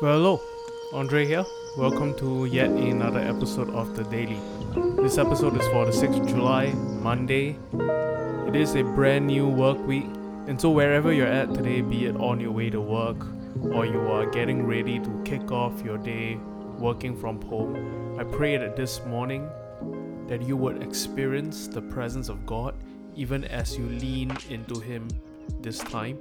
Well, hello, Andre here. Welcome to yet another episode of The Daily. This episode is for the 6th of July, Monday. It is a brand new work week, and so wherever you're at today, be it on your way to work or you are getting ready to kick off your day working from home, I pray that this morning that you would experience the presence of God even as you lean into Him this time.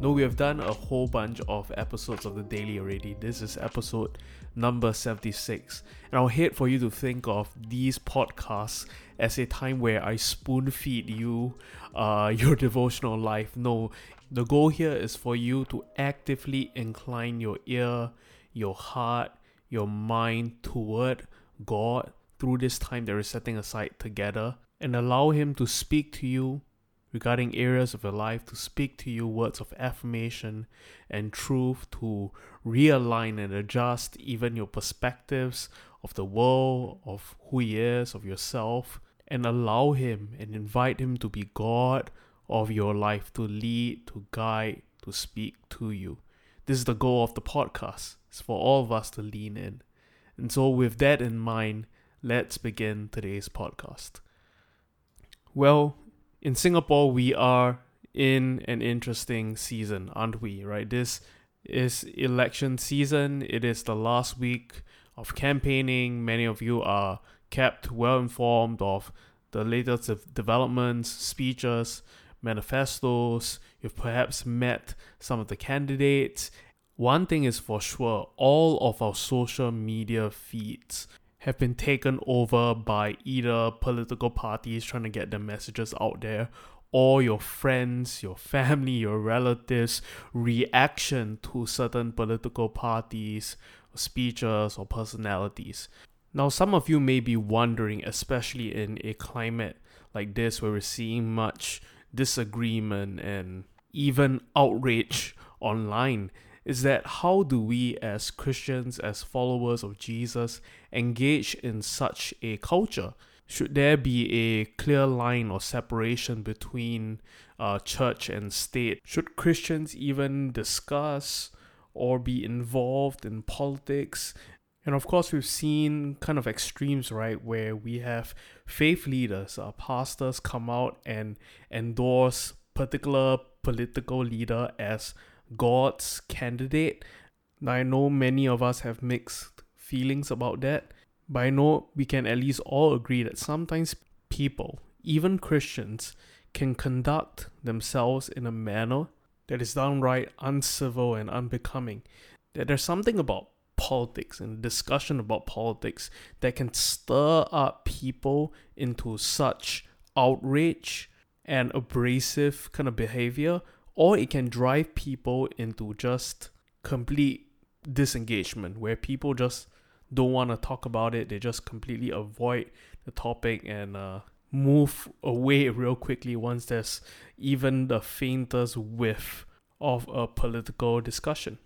No, we have done a whole bunch of episodes of the daily already. This is episode number 76. And I'll hate for you to think of these podcasts as a time where I spoon feed you uh, your devotional life. No, the goal here is for you to actively incline your ear, your heart, your mind toward God through this time that we're setting aside together and allow Him to speak to you regarding areas of your life, to speak to you words of affirmation and truth, to realign and adjust even your perspectives of the world, of who He is, of yourself, and allow Him and invite Him to be God of your life, to lead, to guide, to speak to you. This is the goal of the podcast. It's for all of us to lean in. And so, with that in mind, let's begin today's podcast. Well, in Singapore, we are in an interesting season, aren't we? Right? This is election season. It is the last week of campaigning. Many of you are kept well informed of the latest developments, speeches, manifestos. You've perhaps met some of the candidates. One thing is for sure all of our social media feeds have been taken over by either political parties trying to get their messages out there or your friends, your family, your relatives' reaction to certain political parties, speeches, or personalities. Now, some of you may be wondering, especially in a climate like this where we're seeing much disagreement and even outrage online, is that how do we as Christians, as followers of Jesus, engage in such a culture? Should there be a clear line or separation between uh, church and state? Should Christians even discuss or be involved in politics? And of course, we've seen kind of extremes, right, where we have faith leaders, uh, pastors come out and endorse particular political leader as God's candidate. Now, I know many of us have mixed feelings about that, but I know we can at least all agree that sometimes people, even Christians, can conduct themselves in a manner that is downright uncivil and unbecoming. That there's something about politics and discussion about politics that can stir up people into such outrage and abrasive kind of behavior or it can drive people into just complete disengagement where people just don't want to talk about it. They just completely avoid the topic and uh, move away real quickly once there's even the faintest whiff of a political discussion.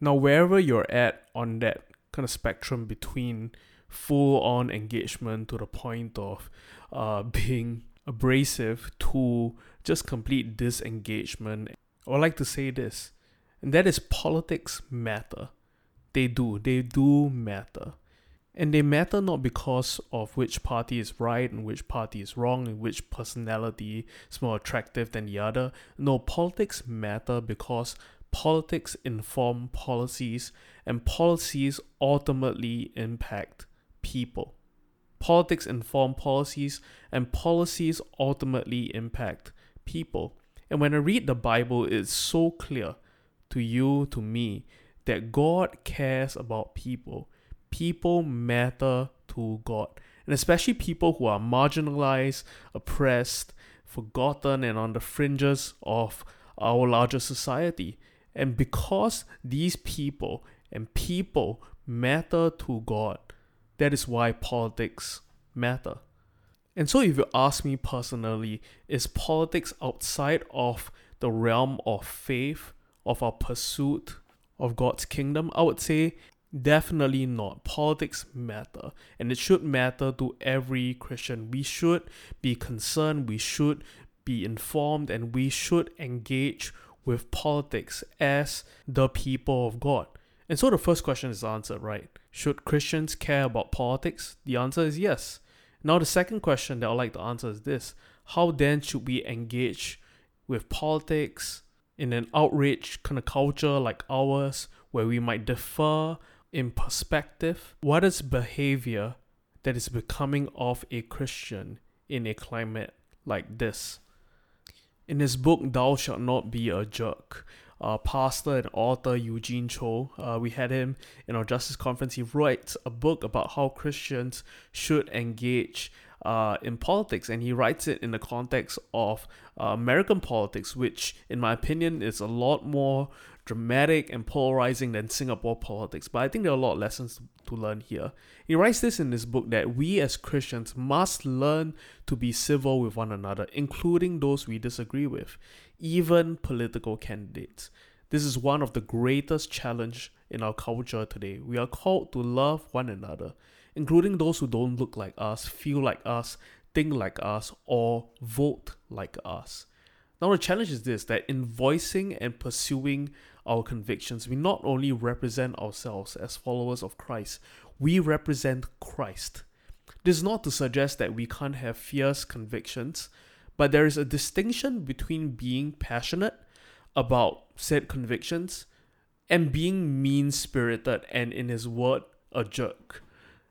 Now wherever you're at on that kind of spectrum between full on engagement to the point of uh, being abrasive to just complete disengagement. I would like to say this, and that is politics matter. They do, they do matter. And they matter not because of which party is right and which party is wrong and which personality is more attractive than the other. No, politics matter because politics inform policies and policies ultimately impact people. Politics inform policies, and policies ultimately impact people. And when I read the Bible, it's so clear to you, to me, that God cares about people. People matter to God. And especially people who are marginalized, oppressed, forgotten, and on the fringes of our larger society. And because these people and people matter to God, that is why politics matter. And so, if you ask me personally, is politics outside of the realm of faith, of our pursuit of God's kingdom? I would say definitely not. Politics matter, and it should matter to every Christian. We should be concerned, we should be informed, and we should engage with politics as the people of God. And so the first question is answered, right? Should Christians care about politics? The answer is yes. Now, the second question that I'd like to answer is this How then should we engage with politics in an outrage kind of culture like ours, where we might differ in perspective? What is behavior that is becoming of a Christian in a climate like this? In his book, Thou Shalt Not Be a Jerk, uh, pastor and author Eugene Cho. Uh, we had him in our justice conference. He writes a book about how Christians should engage uh, in politics, and he writes it in the context of uh, American politics, which, in my opinion, is a lot more dramatic and polarizing than Singapore politics. But I think there are a lot of lessons to learn here. He writes this in his book that we as Christians must learn to be civil with one another, including those we disagree with, even political candidates. This is one of the greatest challenge in our culture today. We are called to love one another, including those who don't look like us, feel like us, think like us, or vote like us. Now, the challenge is this that in voicing and pursuing our convictions, we not only represent ourselves as followers of Christ, we represent Christ. This is not to suggest that we can't have fierce convictions, but there is a distinction between being passionate about said convictions and being mean spirited and, in his word, a jerk.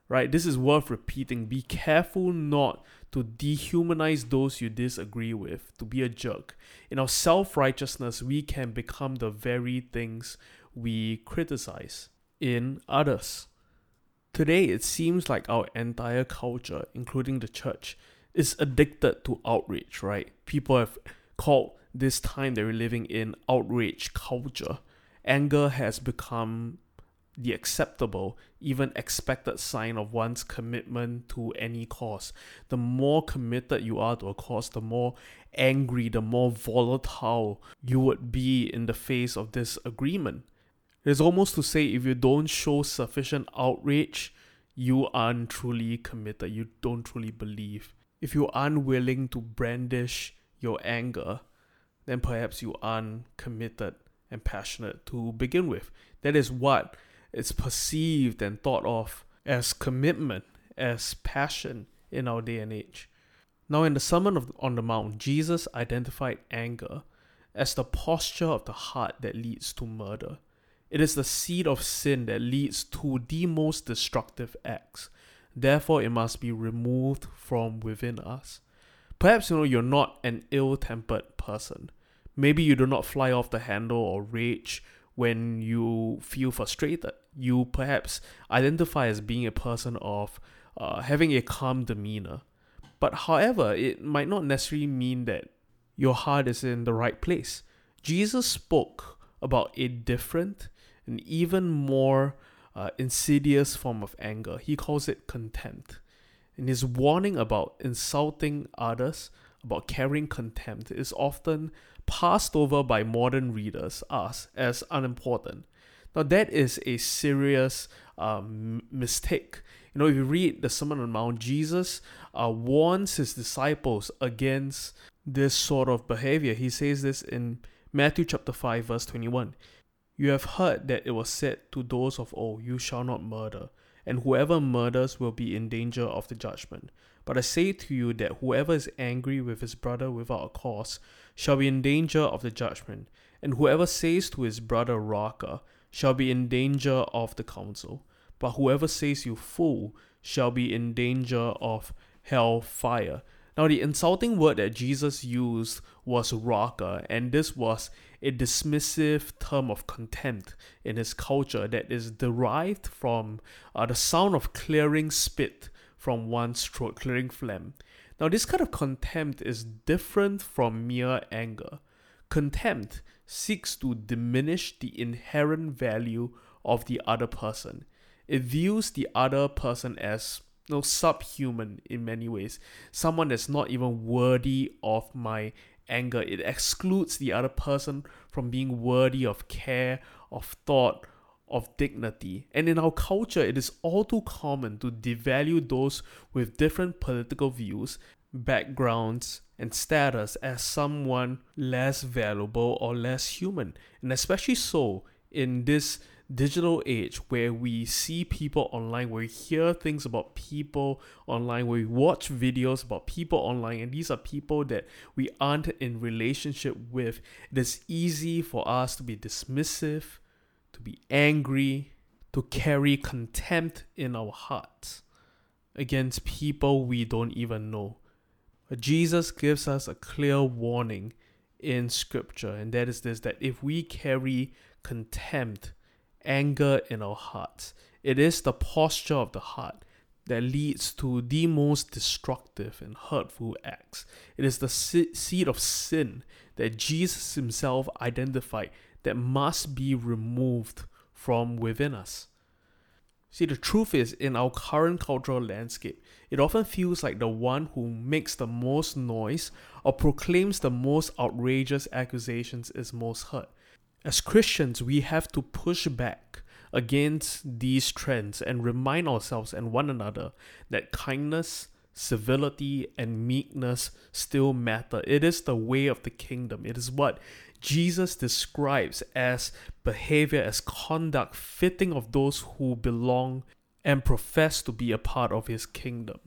Right? This is worth repeating. Be careful not to dehumanize those you disagree with, to be a jerk. In our self righteousness, we can become the very things we criticize in others. Today, it seems like our entire culture, including the church, is addicted to outrage, right? People have called this time that we're living in outrage culture. Anger has become the acceptable, even expected sign of one's commitment to any cause. The more committed you are to a cause, the more angry, the more volatile you would be in the face of this agreement. It's almost to say if you don't show sufficient outrage, you aren't truly committed, you don't truly believe. If you're unwilling to brandish your anger, then perhaps you aren't committed and passionate to begin with. That is what is perceived and thought of as commitment, as passion in our day and age. Now, in the Sermon on the Mount, Jesus identified anger as the posture of the heart that leads to murder. It is the seed of sin that leads to the most destructive acts. Therefore, it must be removed from within us. Perhaps you know you're not an ill-tempered person. Maybe you do not fly off the handle or rage when you feel frustrated. You perhaps identify as being a person of uh, having a calm demeanor. But however, it might not necessarily mean that your heart is in the right place. Jesus spoke about a different and even more uh, insidious form of anger. He calls it contempt. And his warning about insulting others, about carrying contempt, is often passed over by modern readers, us, as unimportant. Now, that is a serious um, mistake. You know, if you read the Sermon on the Mount, Jesus uh, warns his disciples against this sort of behavior. He says this in Matthew chapter 5, verse 21. You have heard that it was said to those of old, You shall not murder, and whoever murders will be in danger of the judgment. But I say to you that whoever is angry with his brother without a cause shall be in danger of the judgment, and whoever says to his brother Raca shall be in danger of the council. But whoever says you fool shall be in danger of hell fire. Now, the insulting word that Jesus used was Raca, and this was a dismissive term of contempt in his culture that is derived from uh, the sound of clearing spit from one's throat, clearing phlegm. Now, this kind of contempt is different from mere anger. Contempt seeks to diminish the inherent value of the other person. It views the other person as you know, subhuman in many ways, someone that's not even worthy of my anger. It excludes the other person from being worthy of care, of thought, of dignity. And in our culture, it is all too common to devalue those with different political views, backgrounds, and status as someone less valuable or less human. And especially so in this digital age where we see people online, where we hear things about people online, where we watch videos about people online, and these are people that we aren't in relationship with, it is easy for us to be dismissive, to be angry, to carry contempt in our hearts against people we don't even know. But Jesus gives us a clear warning in scripture, and that is this that if we carry contempt, anger in our hearts. It is the posture of the heart that leads to the most destructive and hurtful acts. It is the seed of sin that Jesus himself identified that must be removed from within us. See, the truth is, in our current cultural landscape, it often feels like the one who makes the most noise or proclaims the most outrageous accusations is most hurt. As Christians, we have to push back against these trends and remind ourselves and one another that kindness, civility, and meekness still matter. It is the way of the kingdom. It is what Jesus describes as behavior, as conduct fitting of those who belong and profess to be a part of his kingdom.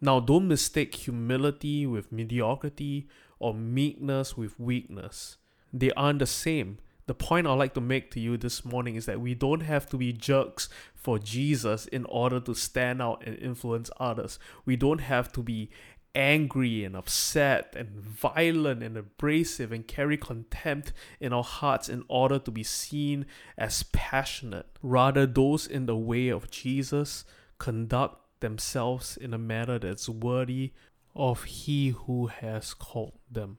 Now, don't mistake humility with mediocrity or meekness with weakness. They aren't the same the point I'd like to make to you this morning is that we don't have to be jerks for Jesus in order to stand out and influence others. We don't have to be angry and upset and violent and abrasive and carry contempt in our hearts in order to be seen as passionate. Rather, those in the way of Jesus conduct themselves in a manner that's worthy of He who has called them.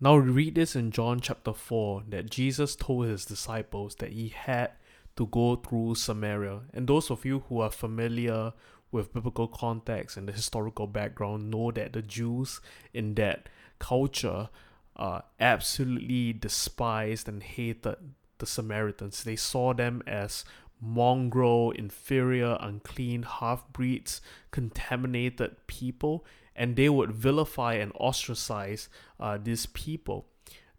Now read this in John chapter 4 that Jesus told his disciples that he had to go through Samaria. And those of you who are familiar with biblical context and the historical background know that the Jews in that culture uh, absolutely despised and hated the Samaritans. They saw them as mongrel, inferior, unclean half breeds, contaminated people, and they would vilify and ostracize uh, these people.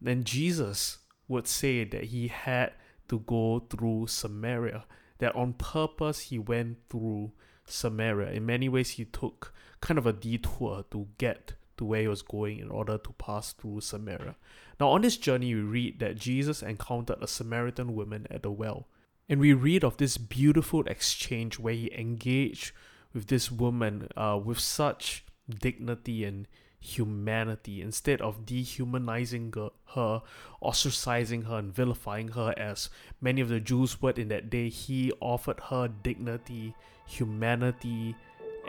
Then Jesus would say that he had to go through Samaria, that on purpose he went through Samaria. In many ways, he took kind of a detour to get to where he was going in order to pass through Samaria. Now, on this journey, we read that Jesus encountered a Samaritan woman at the well. And we read of this beautiful exchange where he engaged with this woman uh, with such dignity and humanity instead of dehumanizing her, ostracizing her, and vilifying her as many of the Jews would in that day. He offered her dignity, humanity,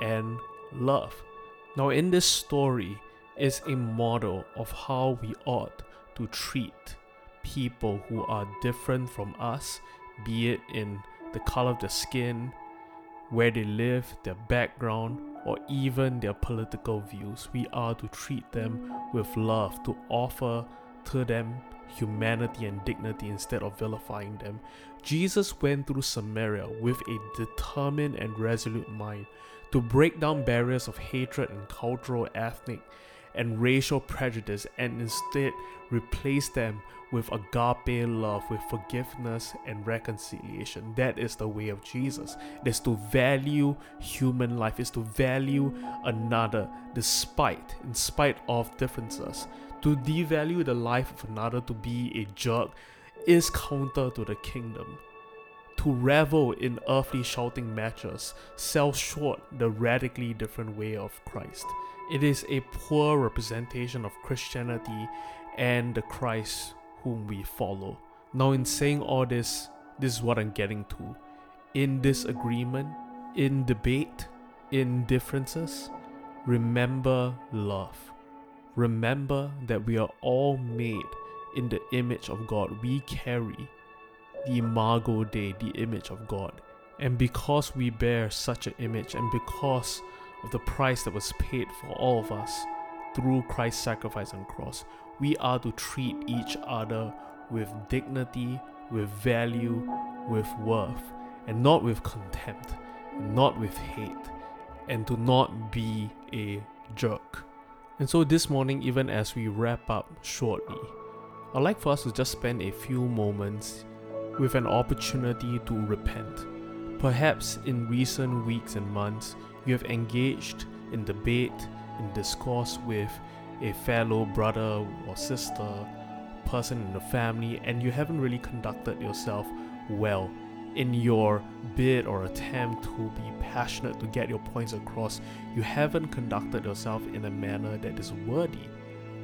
and love. Now, in this story, is a model of how we ought to treat people who are different from us, be it in the color of the skin, where they live, their background, or even their political views. We are to treat them with love, to offer to them humanity and dignity instead of vilifying them. Jesus went through Samaria with a determined and resolute mind to break down barriers of hatred and cultural, ethnic, and racial prejudice and instead replace them with agape love, with forgiveness and reconciliation. That is the way of Jesus. It is to value human life, is to value another despite, in spite of differences. To devalue the life of another, to be a jerk, is counter to the kingdom. To revel in earthly shouting matches sells short the radically different way of Christ. It is a poor representation of Christianity and the Christ whom we follow. Now, in saying all this, this is what I'm getting to. In disagreement, in debate, in differences, remember love. Remember that we are all made in the image of God. We carry the imago Dei, the image of God. And because we bear such an image, and because of the price that was paid for all of us through Christ's sacrifice on cross, we are to treat each other with dignity, with value, with worth, and not with contempt, not with hate, and to not be a jerk. And so this morning, even as we wrap up shortly, I'd like for us to just spend a few moments with an opportunity to repent. Perhaps in recent weeks and months, you have engaged in debate, in discourse with a fellow brother or sister, person in the family, and you haven't really conducted yourself well in your bid or attempt to be passionate to get your points across. You haven't conducted yourself in a manner that is worthy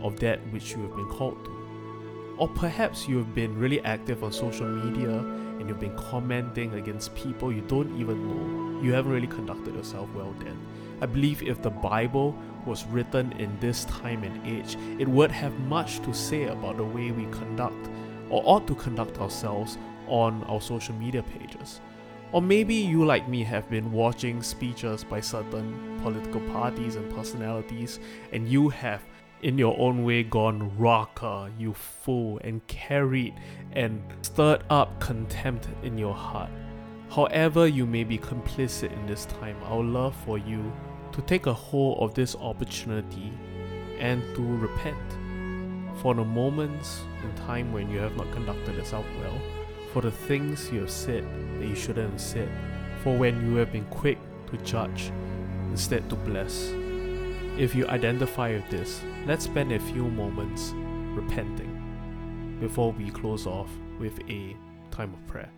of that which you have been called to. Or perhaps you have been really active on social media and you've been commenting against people you don't even know. You haven't really conducted yourself well then. I believe if the Bible was written in this time and age, it would have much to say about the way we conduct or ought to conduct ourselves on our social media pages. Or maybe you, like me, have been watching speeches by certain political parties and personalities, and you have in your own way gone Raca, you fool, and carried and stirred up contempt in your heart. However, you may be complicit in this time, I would love for you to take a hold of this opportunity and to repent for the moments in time when you have not conducted yourself well, for the things you have said that you shouldn't have said, for when you have been quick to judge instead to bless. If you identify with this, let's spend a few moments repenting before we close off with a time of prayer.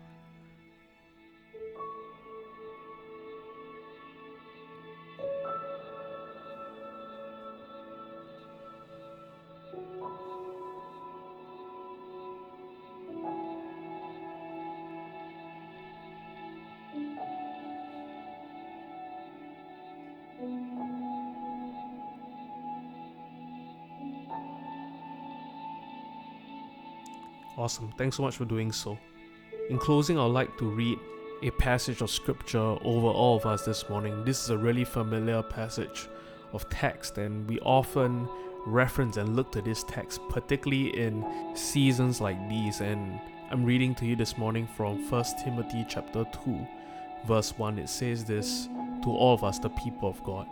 Awesome. Thanks so much for doing so. In closing, I'd like to read a passage of scripture over all of us this morning. This is a really familiar passage of text, and we often reference and look to this text, particularly in seasons like these. And I'm reading to you this morning from 1 Timothy chapter 2, verse 1. It says this to all of us, the people of God.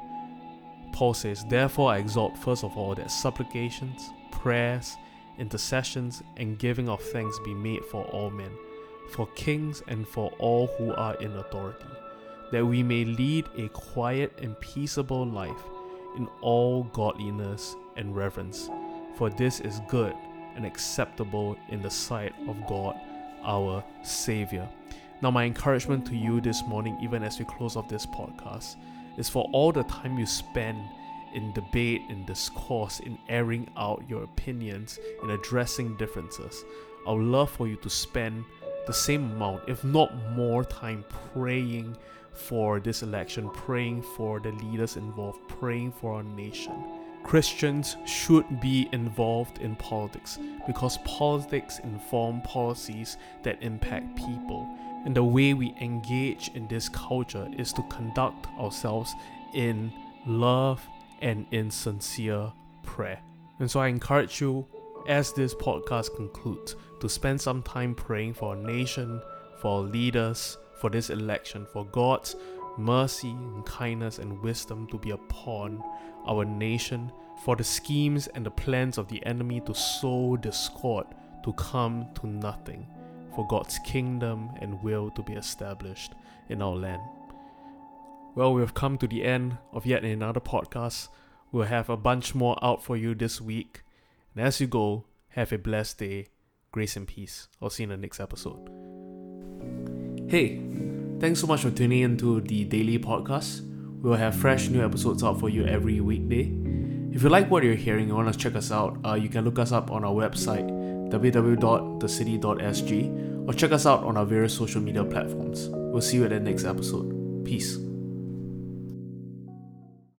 Paul says, Therefore I exhort first of all that supplications, prayers, intercessions, and giving of thanks be made for all men, for kings and for all who are in authority, that we may lead a quiet and peaceable life in all godliness and reverence. For this is good and acceptable in the sight of God our Savior. Now, my encouragement to you this morning, even as we close off this podcast, is for all the time you spend in debate, in discourse, in airing out your opinions, in addressing differences. I would love for you to spend the same amount, if not more, time praying for this election, praying for the leaders involved, praying for our nation. Christians should be involved in politics because politics inform policies that impact people. And the way we engage in this culture is to conduct ourselves in love and in sincere prayer. And so I encourage you, as this podcast concludes, to spend some time praying for our nation, for our leaders, for this election, for God's mercy and kindness and wisdom to be upon our nation, for the schemes and the plans of the enemy to sow discord to come to nothing, for God's kingdom and will to be established in our land. Well, we've come to the end of yet another podcast. We'll have a bunch more out for you this week. And as you go, have a blessed day. Grace and peace. I'll see you in the next episode. Hey, thanks so much for tuning into the daily podcast. We'll have fresh new episodes out for you every weekday. If you like what you're hearing, you want to check us out, uh, you can look us up on our website www.thecity.sg or check us out on our various social media platforms. We'll see you at the next episode. Peace.